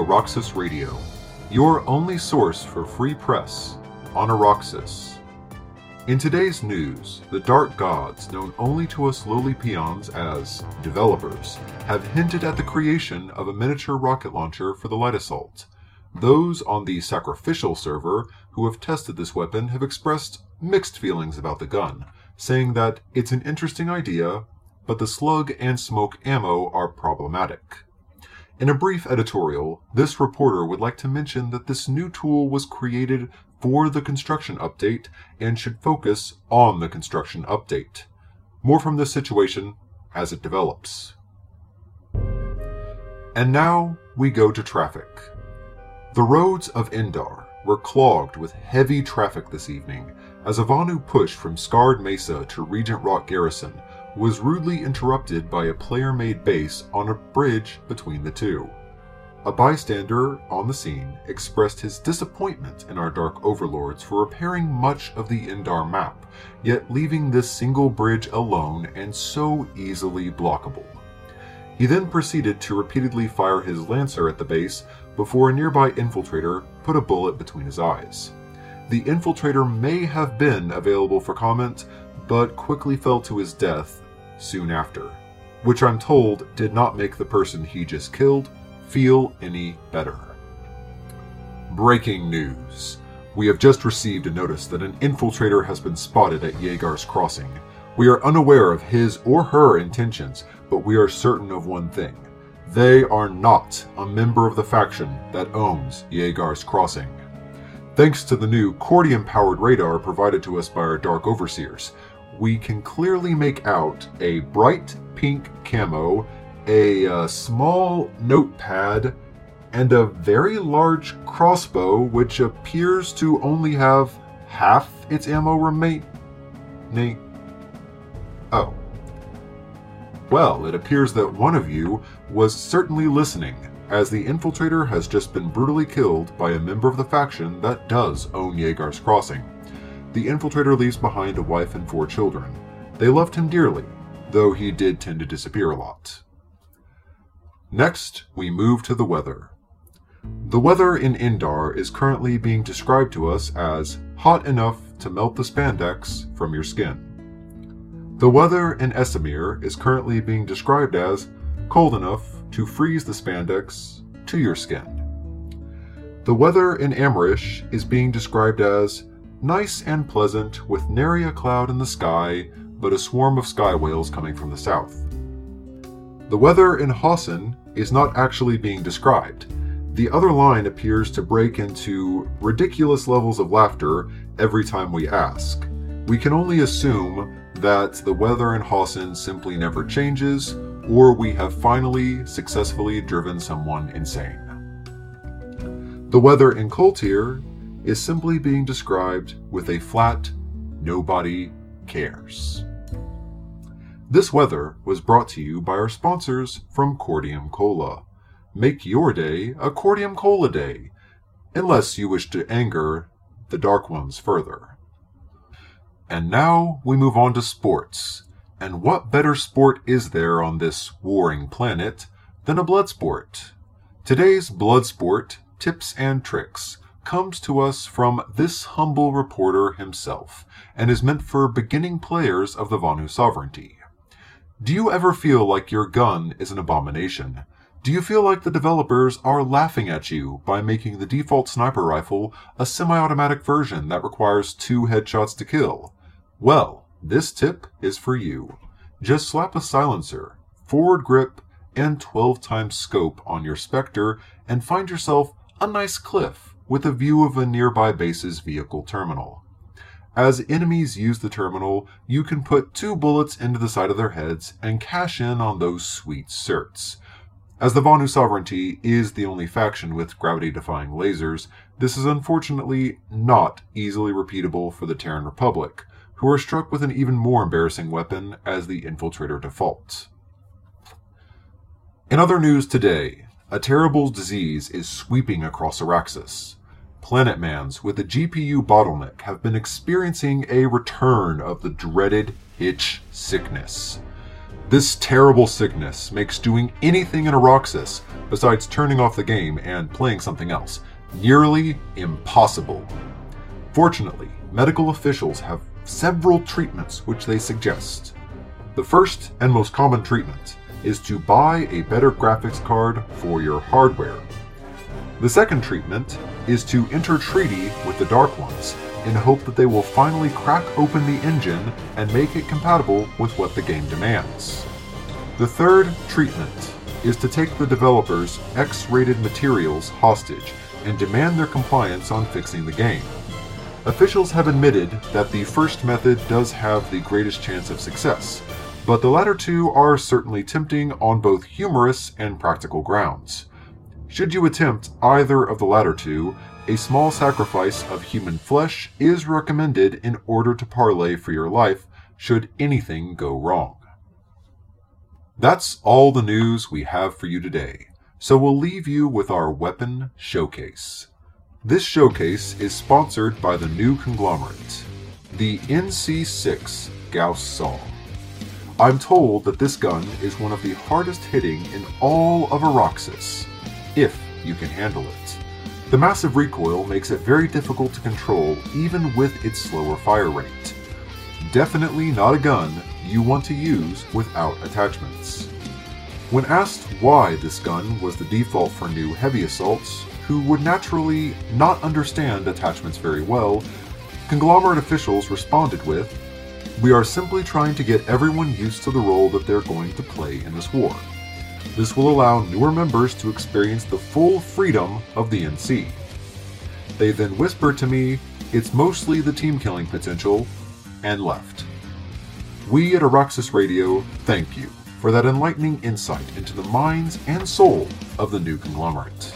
Auraxis Radio, your only source for free press on Auraxis. In today's news, the Dark Gods, known only to us lowly peons as developers, have hinted at the creation of a miniature rocket launcher for the light assault. Those on the sacrificial server who have tested this weapon have expressed mixed feelings about the gun, saying that it's an interesting idea, but the slug and smoke ammo are problematic. In a brief editorial, this reporter would like to mention that this new tool was created for the construction update and should focus on the construction update. More from this situation as it develops. And now we go to traffic. The roads of Indar were clogged with heavy traffic this evening as a Vanu push from Scarred Mesa to Regent Rock Garrison was rudely interrupted by a player made base on a bridge between the two. A bystander on the scene expressed his disappointment in our Dark Overlords for repairing much of the Indar map, yet leaving this single bridge alone and so easily blockable. He then proceeded to repeatedly fire his Lancer at the base before a nearby infiltrator put a bullet between his eyes. The infiltrator may have been available for comment, but quickly fell to his death soon after, which I'm told did not make the person he just killed feel any better. Breaking news. We have just received a notice that an infiltrator has been spotted at Jaeger's Crossing. We are unaware of his or her intentions, but we are certain of one thing. They are not a member of the faction that owns Jaeger's Crossing. Thanks to the new Cordium powered radar provided to us by our Dark Overseers, we can clearly make out a bright pink camo, a uh, small notepad, and a very large crossbow which appears to only have half its ammo remaining. Oh. Well, it appears that one of you was certainly listening, as the infiltrator has just been brutally killed by a member of the faction that does own Jaeger's Crossing the infiltrator leaves behind a wife and four children. They loved him dearly, though he did tend to disappear a lot. Next, we move to the weather. The weather in Indar is currently being described to us as hot enough to melt the spandex from your skin. The weather in Esamir is currently being described as cold enough to freeze the spandex to your skin. The weather in Amerish is being described as nice and pleasant, with nary a cloud in the sky, but a swarm of sky whales coming from the south. The weather in Hossin is not actually being described. The other line appears to break into ridiculous levels of laughter every time we ask. We can only assume that the weather in Hossin simply never changes, or we have finally successfully driven someone insane. The weather in Koltyr is simply being described with a flat, nobody cares. This weather was brought to you by our sponsors from Cordium Cola. Make your day a Cordium Cola day, unless you wish to anger the Dark Ones further. And now we move on to sports. And what better sport is there on this warring planet than a blood sport? Today's blood sport tips and tricks comes to us from this humble reporter himself and is meant for beginning players of the Vanu sovereignty. Do you ever feel like your gun is an abomination? Do you feel like the developers are laughing at you by making the default sniper rifle a semi automatic version that requires two headshots to kill? Well, this tip is for you. Just slap a silencer, forward grip, and 12 times scope on your Spectre and find yourself a nice cliff with a view of a nearby base's vehicle terminal. As enemies use the terminal, you can put two bullets into the side of their heads and cash in on those sweet certs. As the Vanu Sovereignty is the only faction with gravity defying lasers, this is unfortunately not easily repeatable for the Terran Republic, who are struck with an even more embarrassing weapon as the Infiltrator defaults. In other news today, a terrible disease is sweeping across Auraxis. Planetmans with a GPU bottleneck have been experiencing a return of the dreaded hitch sickness. This terrible sickness makes doing anything in Auraxis, besides turning off the game and playing something else, nearly impossible. Fortunately, medical officials have several treatments which they suggest. The first and most common treatment is to buy a better graphics card for your hardware. The second treatment is to enter treaty with the Dark Ones in hope that they will finally crack open the engine and make it compatible with what the game demands. The third treatment is to take the developers' X rated materials hostage and demand their compliance on fixing the game. Officials have admitted that the first method does have the greatest chance of success, but the latter two are certainly tempting on both humorous and practical grounds. Should you attempt either of the latter two, a small sacrifice of human flesh is recommended in order to parlay for your life should anything go wrong. That's all the news we have for you today, so we'll leave you with our weapon showcase. This showcase is sponsored by the new conglomerate, the NC6 Gauss Saw. I'm told that this gun is one of the hardest hitting in all of Auraxis, if you can handle it. The massive recoil makes it very difficult to control even with its slower fire rate. Definitely not a gun you want to use without attachments. When asked why this gun was the default for new heavy assaults, who would naturally not understand attachments very well, conglomerate officials responded with, We are simply trying to get everyone used to the role that they're going to play in this war. This will allow newer members to experience the full freedom of the NC. They then whispered to me, It's mostly the team killing potential, and left. We at Auraxis Radio thank you for that enlightening insight into the minds and soul of the new conglomerate.